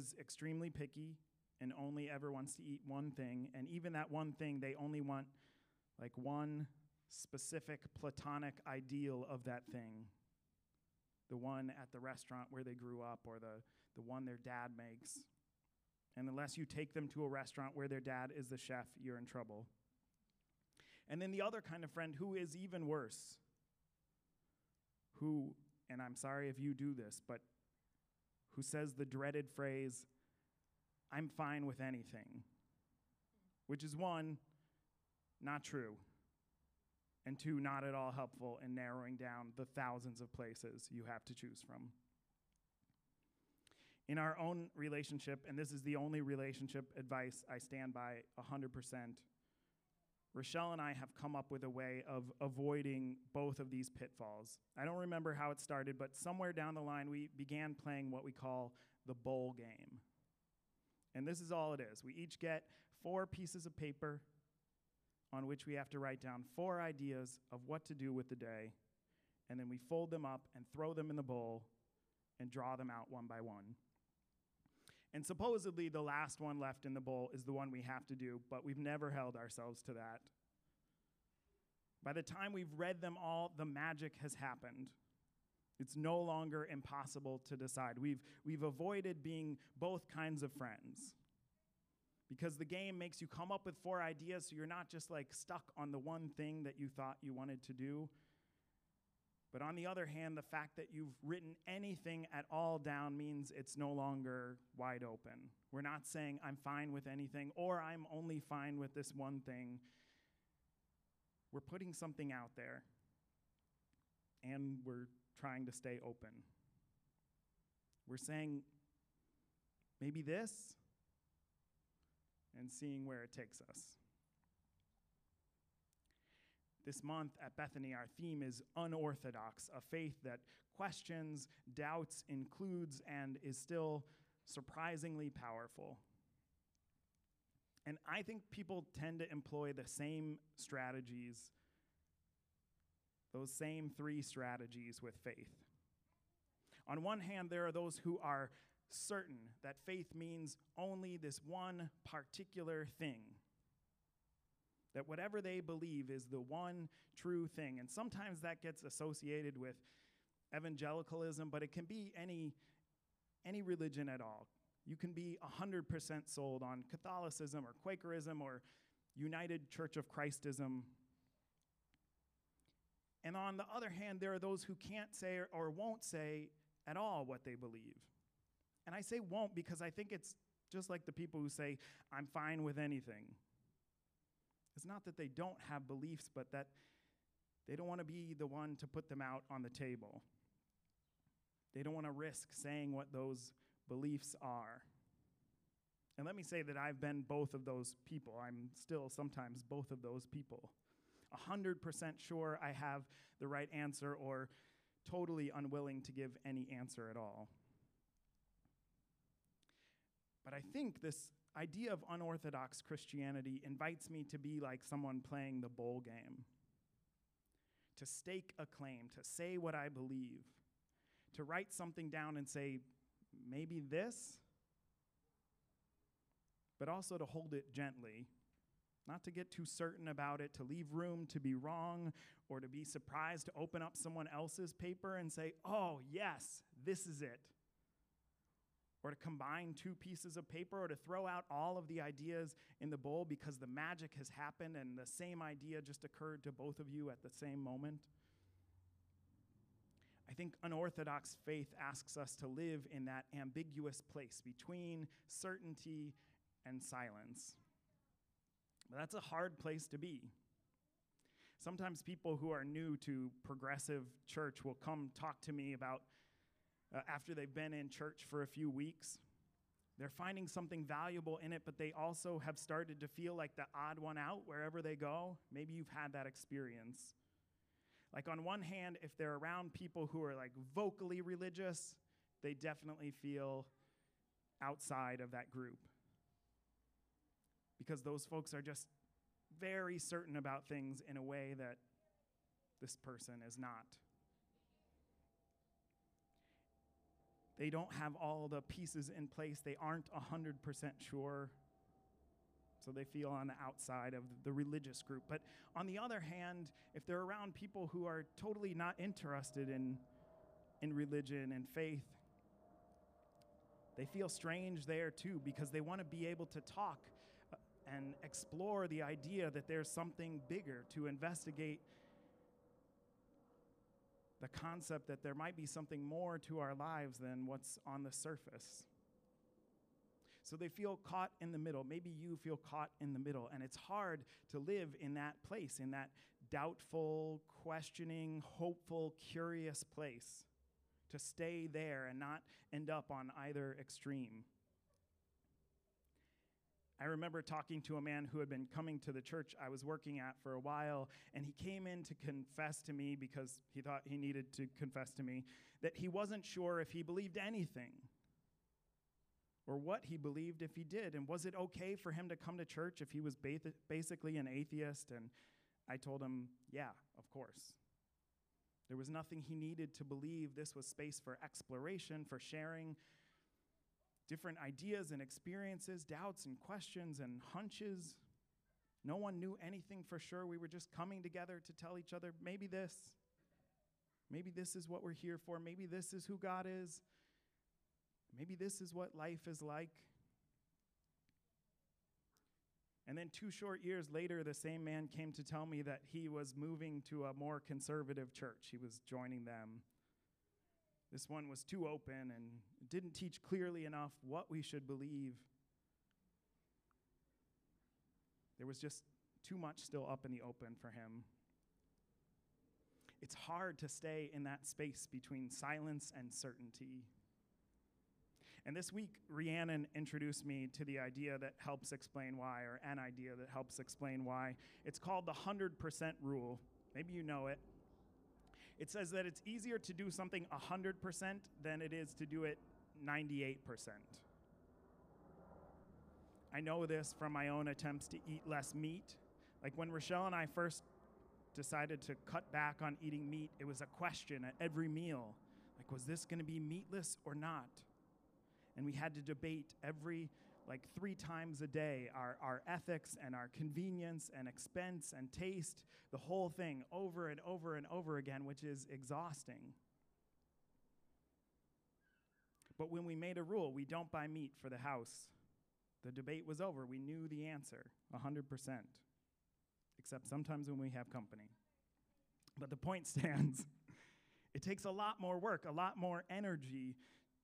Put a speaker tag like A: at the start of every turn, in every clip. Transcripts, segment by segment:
A: is extremely picky and only ever wants to eat one thing, and even that one thing, they only want like one specific platonic ideal of that thing. The one at the restaurant where they grew up, or the, the one their dad makes. And unless you take them to a restaurant where their dad is the chef, you're in trouble. And then the other kind of friend who is even worse, who, and I'm sorry if you do this, but who says the dreaded phrase, I'm fine with anything, which is one, not true, and two, not at all helpful in narrowing down the thousands of places you have to choose from. In our own relationship, and this is the only relationship advice I stand by 100%, Rochelle and I have come up with a way of avoiding both of these pitfalls. I don't remember how it started, but somewhere down the line, we began playing what we call the bowl game. And this is all it is. We each get four pieces of paper on which we have to write down four ideas of what to do with the day, and then we fold them up and throw them in the bowl and draw them out one by one. And supposedly, the last one left in the bowl is the one we have to do, but we've never held ourselves to that. By the time we've read them all, the magic has happened. It's no longer impossible to decide. We've, we've avoided being both kinds of friends because the game makes you come up with four ideas so you're not just like stuck on the one thing that you thought you wanted to do. But on the other hand, the fact that you've written anything at all down means it's no longer wide open. We're not saying I'm fine with anything or I'm only fine with this one thing. We're putting something out there and we're trying to stay open. We're saying maybe this and seeing where it takes us. This month at Bethany, our theme is unorthodox, a faith that questions, doubts, includes, and is still surprisingly powerful. And I think people tend to employ the same strategies, those same three strategies with faith. On one hand, there are those who are certain that faith means only this one particular thing that whatever they believe is the one true thing. And sometimes that gets associated with evangelicalism, but it can be any, any religion at all. You can be 100% sold on Catholicism or Quakerism or United Church of Christism. And on the other hand, there are those who can't say or won't say at all what they believe. And I say won't because I think it's just like the people who say, I'm fine with anything. It's not that they don't have beliefs, but that they don't want to be the one to put them out on the table. They don't want to risk saying what those beliefs are. And let me say that I've been both of those people. I'm still sometimes both of those people. 100% sure I have the right answer or totally unwilling to give any answer at all. But I think this idea of unorthodox Christianity invites me to be like someone playing the bowl game, to stake a claim, to say what I believe, to write something down and say, maybe this, but also to hold it gently. Not to get too certain about it, to leave room to be wrong, or to be surprised to open up someone else's paper and say, oh, yes, this is it or to combine two pieces of paper or to throw out all of the ideas in the bowl because the magic has happened and the same idea just occurred to both of you at the same moment. I think unorthodox faith asks us to live in that ambiguous place between certainty and silence. But that's a hard place to be. Sometimes people who are new to progressive church will come talk to me about uh, after they've been in church for a few weeks. They're finding something valuable in it, but they also have started to feel like the odd one out wherever they go. Maybe you've had that experience. Like, on one hand, if they're around people who are like vocally religious, they definitely feel outside of that group. Because those folks are just very certain about things in a way that this person is not. They don't have all the pieces in place. They aren't 100% sure. So they feel on the outside of the religious group. But on the other hand, if they're around people who are totally not interested in, in religion and faith, they feel strange there too because they want to be able to talk uh, and explore the idea that there's something bigger to investigate the concept that there might be something more to our lives than what's on the surface. So they feel caught in the middle. Maybe you feel caught in the middle, and it's hard to live in that place, in that doubtful, questioning, hopeful, curious place to stay there and not end up on either extreme. I remember talking to a man who had been coming to the church I was working at for a while, and he came in to confess to me because he thought he needed to confess to me that he wasn't sure if he believed anything or what he believed if he did. And was it okay for him to come to church if he was ba- basically an atheist? And I told him, yeah, of course. There was nothing he needed to believe. This was space for exploration, for sharing different ideas and experiences, doubts and questions and hunches. No one knew anything for sure. We were just coming together to tell each other maybe this, maybe this is what we're here for, maybe this is who God is, maybe this is what life is like. And then two short years later, the same man came to tell me that he was moving to a more conservative church. He was joining them. This one was too open and didn't teach clearly enough what we should believe. There was just too much still up in the open for him. It's hard to stay in that space between silence and certainty. And this week, Rhiannon introduced me to the idea that helps explain why, or an idea that helps explain why. It's called the 100% rule. Maybe you know it. It says that it's easier to do something 100% than it is to do it 98%. I know this from my own attempts to eat less meat. Like when Rochelle and I first decided to cut back on eating meat, it was a question at every meal. Like, was this going to be meatless or not? and we had to debate every like three times a day our, our ethics and our convenience and expense and taste the whole thing over and over and over again which is exhausting. But when we made a rule we don't buy meat for the house. The debate was over. We knew the answer 100% except sometimes when we have company. But the point stands. It takes a lot more work a lot more energy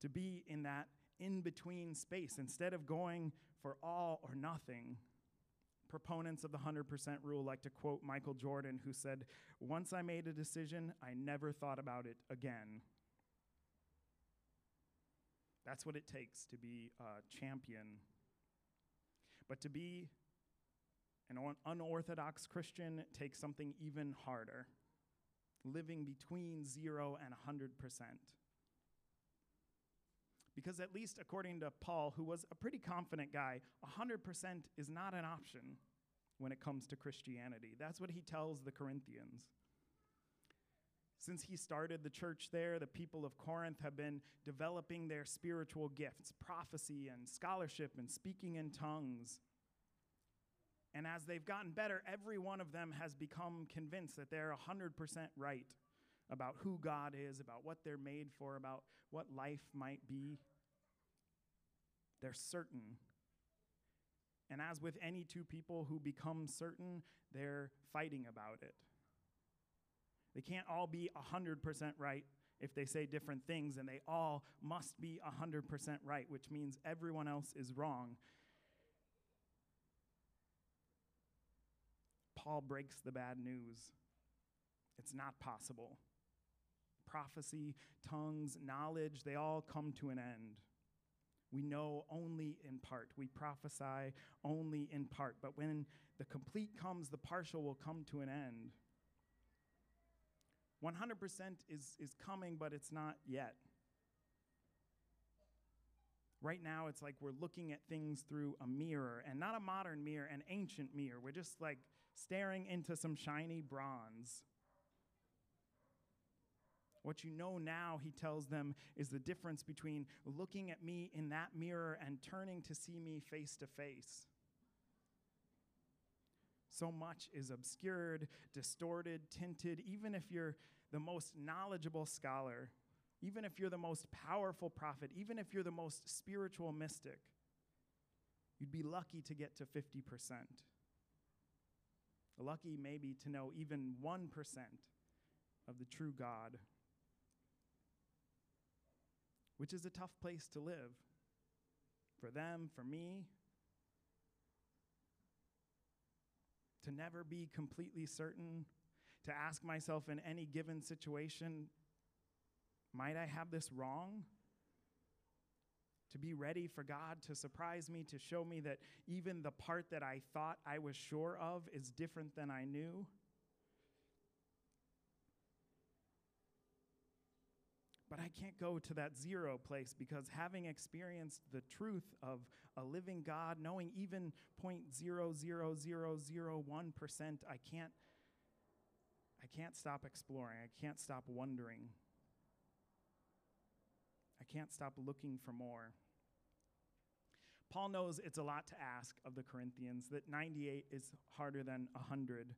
A: to be in that in between space. Instead of going for all or nothing, proponents of the 100% rule like to quote Michael Jordan, who said, Once I made a decision, I never thought about it again. That's what it takes to be a champion. But to be an unorthodox Christian takes something even harder living between zero and 100%. Because, at least according to Paul, who was a pretty confident guy, 100% is not an option when it comes to Christianity. That's what he tells the Corinthians. Since he started the church there, the people of Corinth have been developing their spiritual gifts prophecy and scholarship and speaking in tongues. And as they've gotten better, every one of them has become convinced that they're 100% right about who God is, about what they're made for, about what life might be. They're certain. And as with any two people who become certain, they're fighting about it. They can't all be 100% right if they say different things, and they all must be 100% right, which means everyone else is wrong. Paul breaks the bad news. It's not possible prophecy, tongues, knowledge, they all come to an end. We know only in part. We prophesy only in part. But when the complete comes, the partial will come to an end. 100% is, is coming, but it's not yet. Right now, it's like we're looking at things through a mirror, and not a modern mirror, an ancient mirror. We're just like staring into some shiny bronze. What you know now, he tells them, is the difference between looking at me in that mirror and turning to see me face to face. So much is obscured, distorted, tinted, even if you're the most knowledgeable scholar, even if you're the most powerful prophet, even if you're the most spiritual mystic, you'd be lucky to get to 50%. Lucky maybe to know even 1% of the true God, which is a tough place to live for them, for me. To never be completely certain, to ask myself in any given situation, might I have this wrong? To be ready for God to surprise me, to show me that even the part that I thought I was sure of is different than I knew. I can't go to that zero place because having experienced the truth of a living God, knowing even 0.00001%, I can't I can't stop exploring. I can't stop wondering. I can't stop looking for more. Paul knows it's a lot to ask of the Corinthians, that 98 is harder than 100.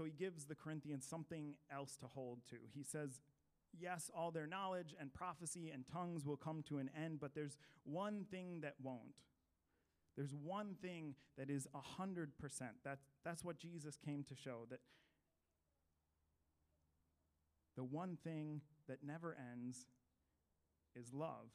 A: So he gives the Corinthians something else to hold to. He says, Yes, all their knowledge and prophecy and tongues will come to an end, but there's one thing that won't. There's one thing that is 100%. That's, that's what Jesus came to show that the one thing that never ends is love.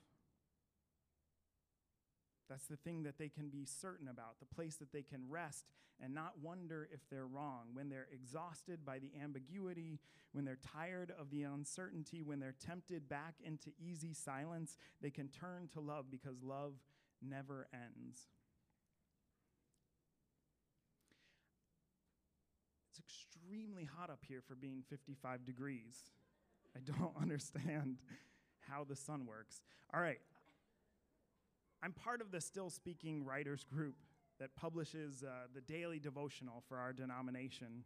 A: That's the thing that they can be certain about, the place that they can rest and not wonder if they're wrong. When they're exhausted by the ambiguity, when they're tired of the uncertainty, when they're tempted back into easy silence, they can turn to love because love never ends. It's extremely hot up here for being 55 degrees. I don't understand how the sun works. All right, I'm part of the Still Speaking Writers Group that publishes uh, the daily devotional for our denomination.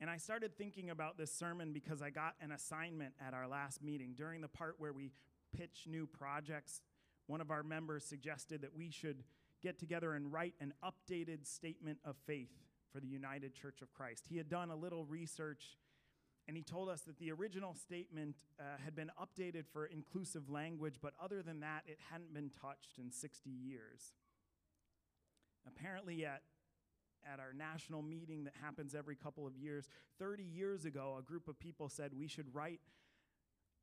A: And I started thinking about this sermon because I got an assignment at our last meeting. During the part where we pitch new projects, one of our members suggested that we should get together and write an updated statement of faith for the United Church of Christ. He had done a little research and he told us that the original statement uh, had been updated for inclusive language, but other than that, it hadn't been touched in 60 years. Apparently, at, at our national meeting that happens every couple of years, 30 years ago, a group of people said we should write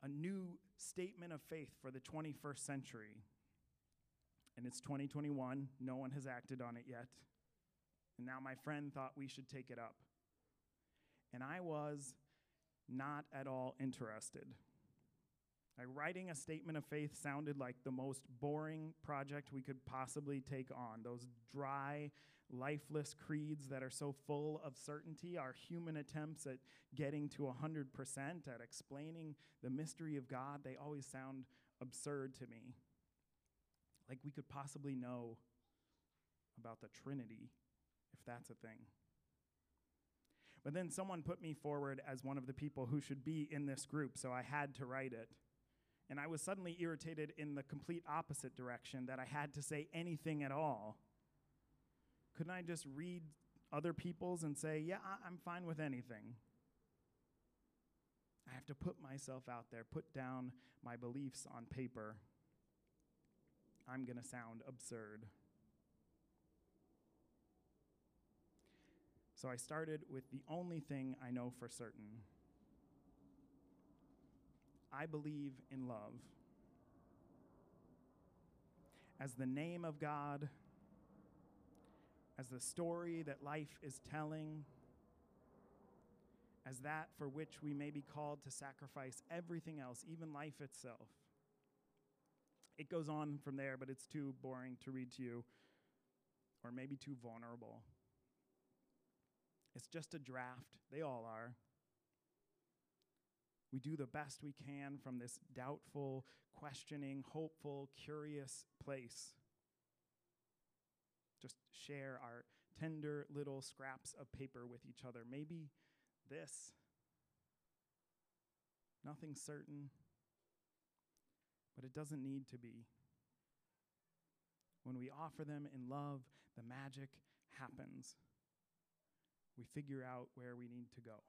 A: a new statement of faith for the 21st century. And it's 2021, no one has acted on it yet. And now my friend thought we should take it up. And I was not at all interested. Like writing a statement of faith sounded like the most boring project we could possibly take on. Those dry, lifeless creeds that are so full of certainty, our human attempts at getting to 100%, at explaining the mystery of God, they always sound absurd to me. Like we could possibly know about the Trinity, if that's a thing. But then someone put me forward as one of the people who should be in this group, so I had to write it. And I was suddenly irritated in the complete opposite direction that I had to say anything at all. Couldn't I just read other people's and say, yeah, I'm fine with anything? I have to put myself out there, put down my beliefs on paper. I'm going to sound absurd. So I started with the only thing I know for certain I believe in love. As the name of God, as the story that life is telling, as that for which we may be called to sacrifice everything else, even life itself. It goes on from there, but it's too boring to read to you, or maybe too vulnerable. It's just a draft. They all are. We do the best we can from this doubtful, questioning, hopeful, curious place. Just share our tender little scraps of paper with each other. Maybe, this. Nothing certain, but it doesn't need to be. When we offer them in love, the magic happens. We figure out where we need to go.